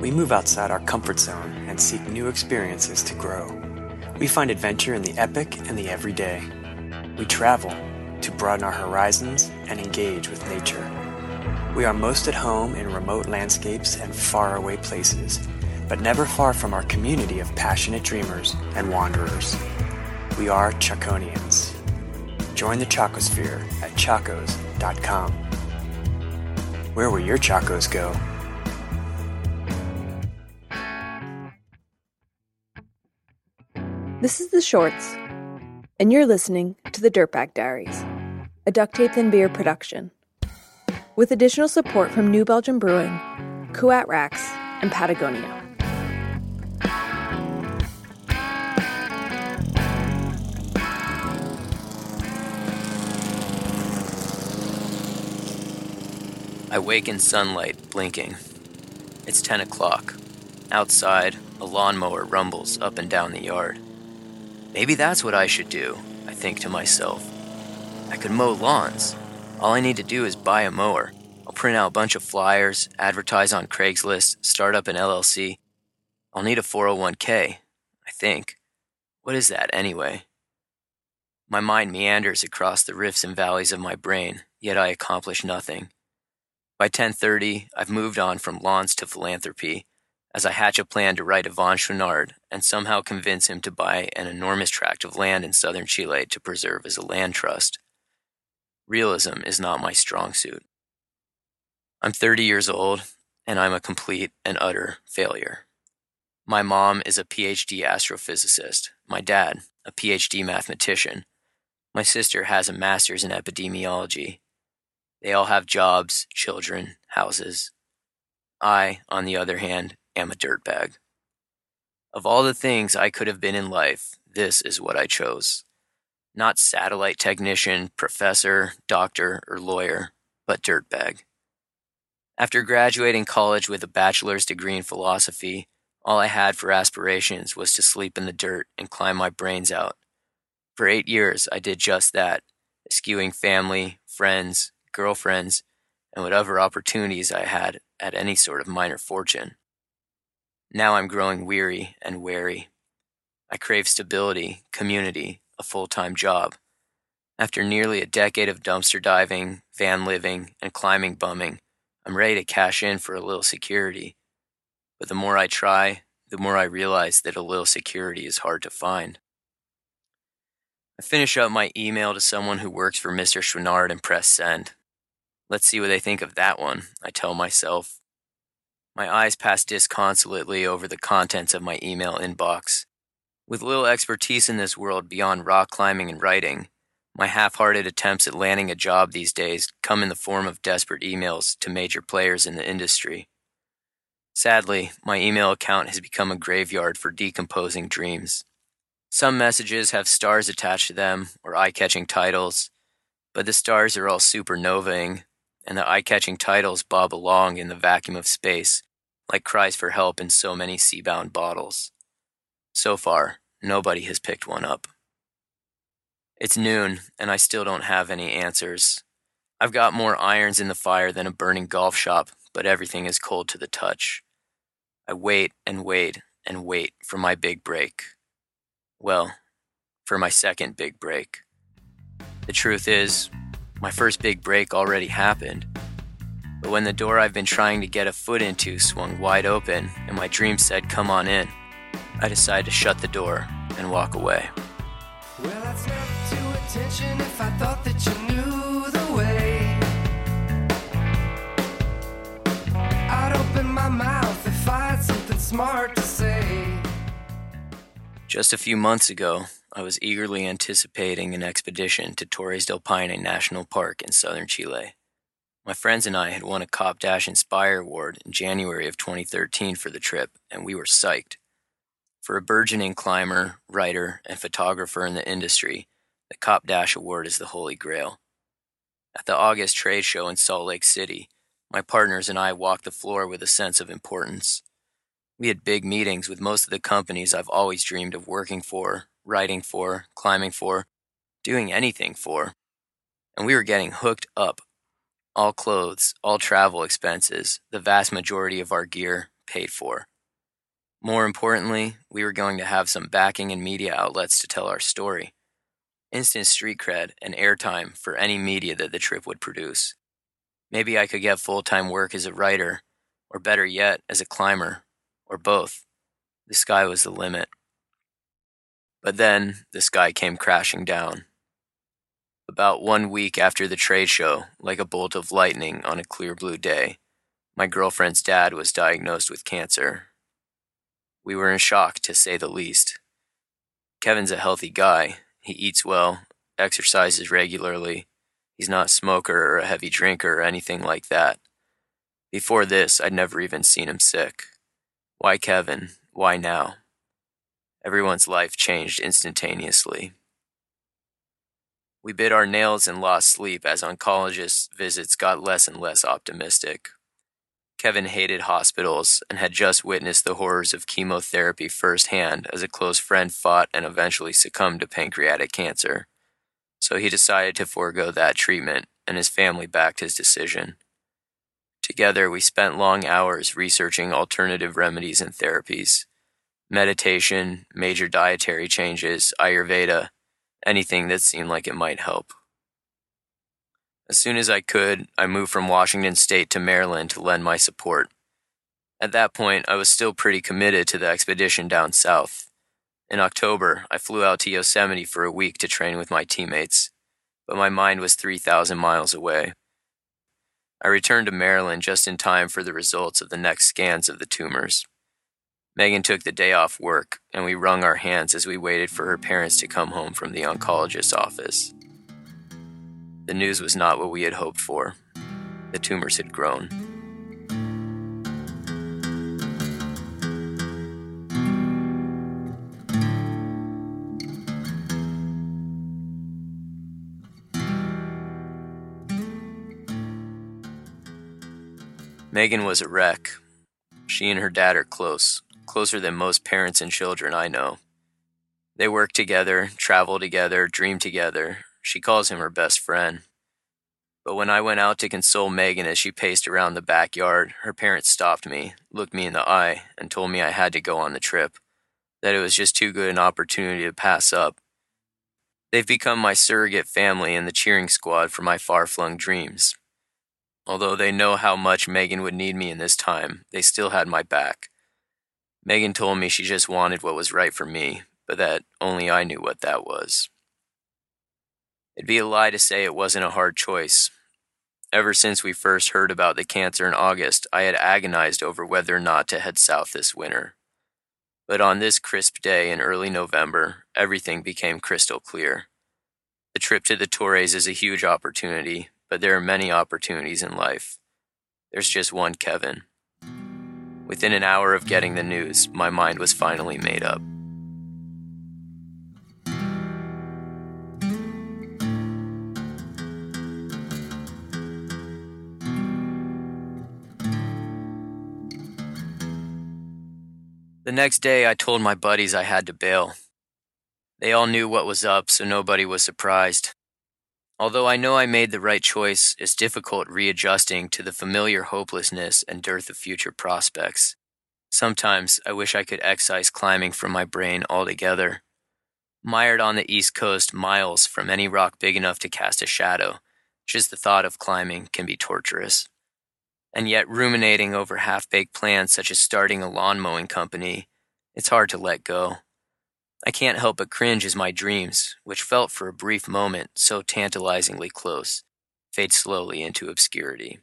We move outside our comfort zone and seek new experiences to grow. We find adventure in the epic and the everyday. We travel to broaden our horizons and engage with nature. We are most at home in remote landscapes and faraway places, but never far from our community of passionate dreamers and wanderers. We are Chaconians. Join the Chacosphere at chacos.com. Where will your Chacos go? This is The Shorts, and you're listening to The Dirtbag Diaries, a Duct Tape and Beer production. With additional support from New Belgium Brewing, Kuat Racks, and Patagonia. I wake in sunlight, blinking. It's 10 o'clock. Outside, a lawnmower rumbles up and down the yard. Maybe that's what I should do, I think to myself. I could mow lawns. All I need to do is buy a mower. I'll print out a bunch of flyers, advertise on Craigslist, start up an LLC. I'll need a 401k, I think. What is that, anyway? My mind meanders across the rifts and valleys of my brain, yet I accomplish nothing. By 10:30, I've moved on from lawns to philanthropy as I hatch a plan to write Yvon Chouinard and somehow convince him to buy an enormous tract of land in southern Chile to preserve as a land trust. Realism is not my strong suit. I'm 30 years old, and I'm a complete and utter failure. My mom is a PhD astrophysicist, my dad, a PhD mathematician. My sister has a master's in epidemiology, they all have jobs, children, houses. I, on the other hand, am a dirtbag. Of all the things I could have been in life, this is what I chose. Not satellite technician, professor, doctor, or lawyer, but dirtbag. After graduating college with a bachelor's degree in philosophy, all I had for aspirations was to sleep in the dirt and climb my brains out. For eight years, I did just that, eschewing family, friends, girlfriends, and whatever opportunities I had at any sort of minor fortune. Now I'm growing weary and wary. I crave stability, community, a full time job. After nearly a decade of dumpster diving, van living, and climbing bumming, I'm ready to cash in for a little security. But the more I try, the more I realize that a little security is hard to find. I finish up my email to someone who works for Mr. Chouinard and press send. Let's see what they think of that one, I tell myself. My eyes pass disconsolately over the contents of my email inbox. With little expertise in this world beyond rock climbing and writing, my half hearted attempts at landing a job these days come in the form of desperate emails to major players in the industry. Sadly, my email account has become a graveyard for decomposing dreams. Some messages have stars attached to them or eye catching titles, but the stars are all supernovaing and the eye catching titles bob along in the vacuum of space, like cries for help in so many sea-bound bottles. So far, nobody has picked one up. It's noon, and I still don't have any answers. I've got more irons in the fire than a burning golf shop, but everything is cold to the touch. I wait and wait and wait for my big break. Well, for my second big break. The truth is, my first big break already happened. But when the door I've been trying to get a foot into swung wide open and my dream said, Come on in, I decided to shut the door and walk away. Well, I'd snap to attention if I thought that you knew the way. I'd open my mouth if I had something smart to say. Just a few months ago, I was eagerly anticipating an expedition to Torres del Paine National Park in southern Chile. My friends and I had won a Copp-Dash Inspire Award in January of 2013 for the trip, and we were psyched. For a burgeoning climber, writer, and photographer in the industry, the Copp-Dash Award is the holy grail. At the August trade show in Salt Lake City, my partners and I walked the floor with a sense of importance. We had big meetings with most of the companies I've always dreamed of working for writing for, climbing for, doing anything for. And we were getting hooked up. All clothes, all travel expenses, the vast majority of our gear paid for. More importantly, we were going to have some backing and media outlets to tell our story. Instant street cred and airtime for any media that the trip would produce. Maybe I could get full time work as a writer, or better yet, as a climber, or both. The sky was the limit. But then the sky came crashing down. About one week after the trade show, like a bolt of lightning on a clear blue day, my girlfriend's dad was diagnosed with cancer. We were in shock, to say the least. Kevin's a healthy guy. He eats well, exercises regularly. He's not a smoker or a heavy drinker or anything like that. Before this, I'd never even seen him sick. Why Kevin? Why now? Everyone's life changed instantaneously. We bit our nails and lost sleep as oncologists' visits got less and less optimistic. Kevin hated hospitals and had just witnessed the horrors of chemotherapy firsthand as a close friend fought and eventually succumbed to pancreatic cancer. So he decided to forego that treatment, and his family backed his decision. Together, we spent long hours researching alternative remedies and therapies meditation, major dietary changes, Ayurveda, anything that seemed like it might help. As soon as I could, I moved from Washington State to Maryland to lend my support. At that point, I was still pretty committed to the expedition down south. In October, I flew out to Yosemite for a week to train with my teammates, but my mind was 3,000 miles away. I returned to Maryland just in time for the results of the next scans of the tumors. Megan took the day off work, and we wrung our hands as we waited for her parents to come home from the oncologist's office. The news was not what we had hoped for. The tumors had grown. Megan was a wreck. She and her dad are close, closer than most parents and children I know. They work together, travel together, dream together. She calls him her best friend. But when I went out to console Megan as she paced around the backyard, her parents stopped me, looked me in the eye, and told me I had to go on the trip, that it was just too good an opportunity to pass up. They've become my surrogate family and the cheering squad for my far flung dreams. Although they know how much Megan would need me in this time, they still had my back. Megan told me she just wanted what was right for me, but that only I knew what that was. It'd be a lie to say it wasn't a hard choice. Ever since we first heard about the cancer in August, I had agonized over whether or not to head south this winter. But on this crisp day in early November, everything became crystal clear. The trip to the Torres is a huge opportunity, but there are many opportunities in life. There's just one Kevin. Within an hour of getting the news, my mind was finally made up. The next day, I told my buddies I had to bail. They all knew what was up, so nobody was surprised. Although I know I made the right choice, it's difficult readjusting to the familiar hopelessness and dearth of future prospects. Sometimes I wish I could excise climbing from my brain altogether. Mired on the East Coast, miles from any rock big enough to cast a shadow, just the thought of climbing can be torturous. And yet, ruminating over half baked plans such as starting a lawn mowing company, it's hard to let go. I can't help but cringe as my dreams, which felt for a brief moment so tantalizingly close, fade slowly into obscurity.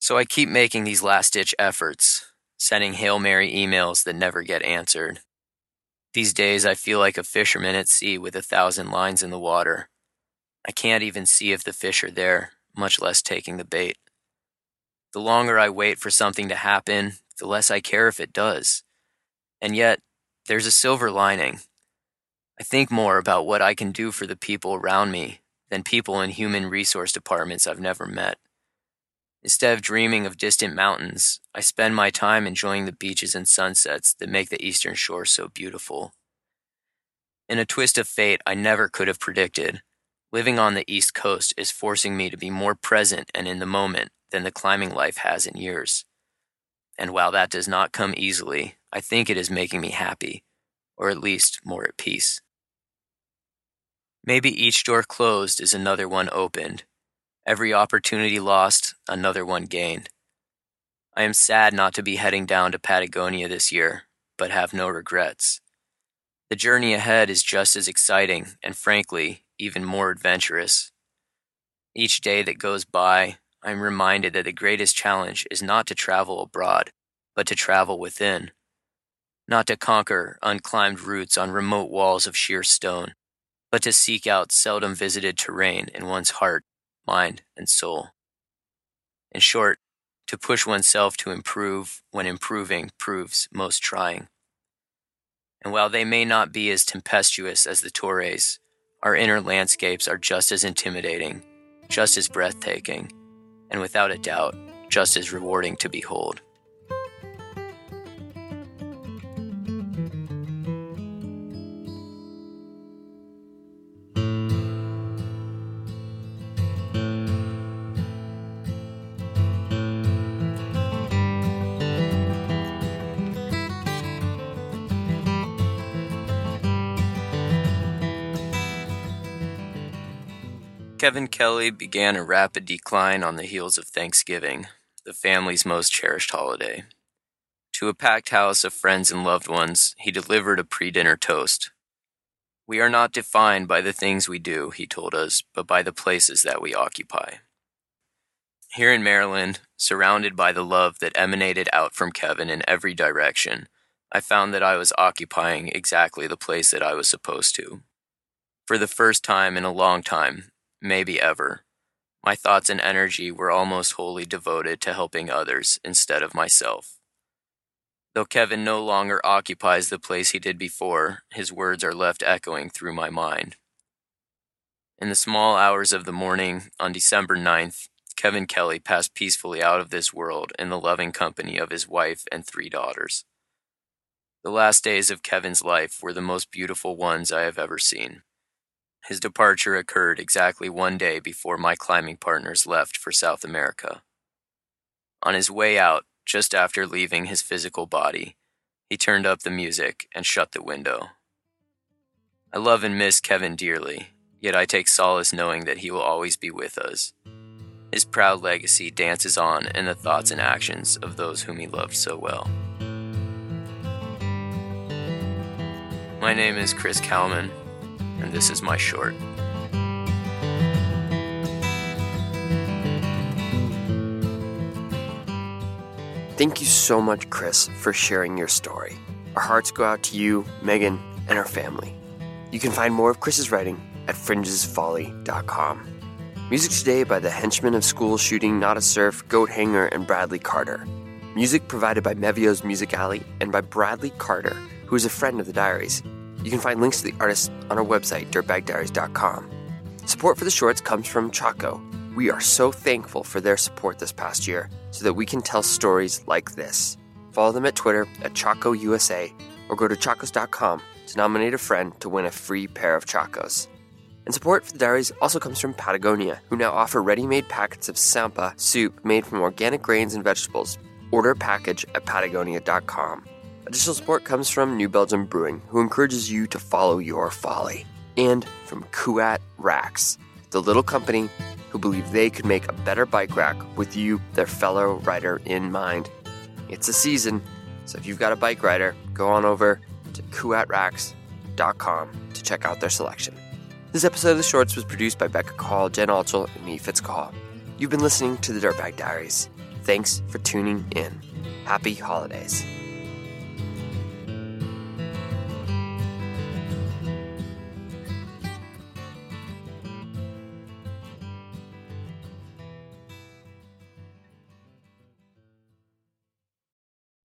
So I keep making these last ditch efforts, sending Hail Mary emails that never get answered. These days I feel like a fisherman at sea with a thousand lines in the water. I can't even see if the fish are there, much less taking the bait. The longer I wait for something to happen, the less I care if it does. And yet, there's a silver lining. I think more about what I can do for the people around me than people in human resource departments I've never met. Instead of dreaming of distant mountains, I spend my time enjoying the beaches and sunsets that make the eastern shore so beautiful. In a twist of fate I never could have predicted, living on the East Coast is forcing me to be more present and in the moment than the climbing life has in years. And while that does not come easily, I think it is making me happy, or at least more at peace. Maybe each door closed is another one opened. Every opportunity lost, another one gained. I am sad not to be heading down to Patagonia this year, but have no regrets. The journey ahead is just as exciting and, frankly, even more adventurous. Each day that goes by, I am reminded that the greatest challenge is not to travel abroad, but to travel within. Not to conquer unclimbed routes on remote walls of sheer stone, but to seek out seldom visited terrain in one's heart, mind, and soul. In short, to push oneself to improve when improving proves most trying. And while they may not be as tempestuous as the Torres, our inner landscapes are just as intimidating, just as breathtaking, and without a doubt, just as rewarding to behold. Kevin Kelly began a rapid decline on the heels of Thanksgiving, the family's most cherished holiday. To a packed house of friends and loved ones, he delivered a pre dinner toast. We are not defined by the things we do, he told us, but by the places that we occupy. Here in Maryland, surrounded by the love that emanated out from Kevin in every direction, I found that I was occupying exactly the place that I was supposed to. For the first time in a long time, maybe ever. My thoughts and energy were almost wholly devoted to helping others instead of myself. Though Kevin no longer occupies the place he did before, his words are left echoing through my mind. In the small hours of the morning on December 9th, Kevin Kelly passed peacefully out of this world in the loving company of his wife and three daughters. The last days of Kevin's life were the most beautiful ones I have ever seen. His departure occurred exactly one day before my climbing partners left for South America. On his way out, just after leaving his physical body, he turned up the music and shut the window. I love and miss Kevin dearly, yet I take solace knowing that he will always be with us. His proud legacy dances on in the thoughts and actions of those whom he loved so well. My name is Chris Kalman, and this is my short. Thank you so much, Chris, for sharing your story. Our hearts go out to you, Megan, and her family. You can find more of Chris's writing at fringesfolly.com. Music today by the henchmen of school shooting Not a Surf, Goat Hanger, and Bradley Carter. Music provided by Mevio's Music Alley and by Bradley Carter, who is a friend of the Diaries. You can find links to the artists on our website, dirtbagdiaries.com. Support for the shorts comes from Chaco. We are so thankful for their support this past year so that we can tell stories like this. Follow them at Twitter at ChacoUSA or go to chacos.com to nominate a friend to win a free pair of Chacos. And support for the diaries also comes from Patagonia, who now offer ready made packets of Tsampa soup made from organic grains and vegetables. Order a package at patagonia.com. Additional support comes from New Belgium Brewing, who encourages you to follow your folly. And from Kuat Racks, the little company who believe they could make a better bike rack with you, their fellow rider, in mind. It's a season, so if you've got a bike rider, go on over to kuatracks.com to check out their selection. This episode of The Shorts was produced by Becca Cahall, Jen Altschul, and me, Fitz Cahall. You've been listening to the Dirtbag Diaries. Thanks for tuning in. Happy holidays.